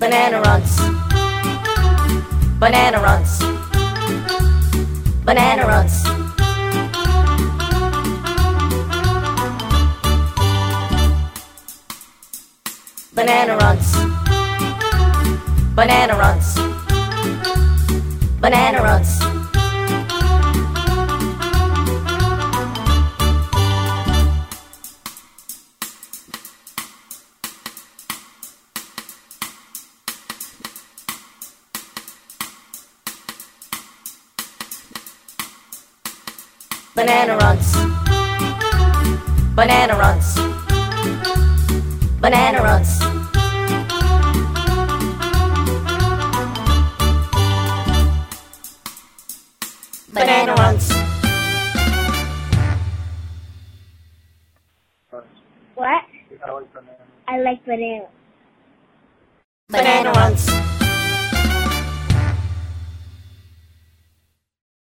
Banana runs. Banana runs. Banana runs. Banana runs. Banana runs. Banana runs. Banana runs. Banana runs. Banana runs. Banana runs. What? I like banana. I like banana. Banana runs.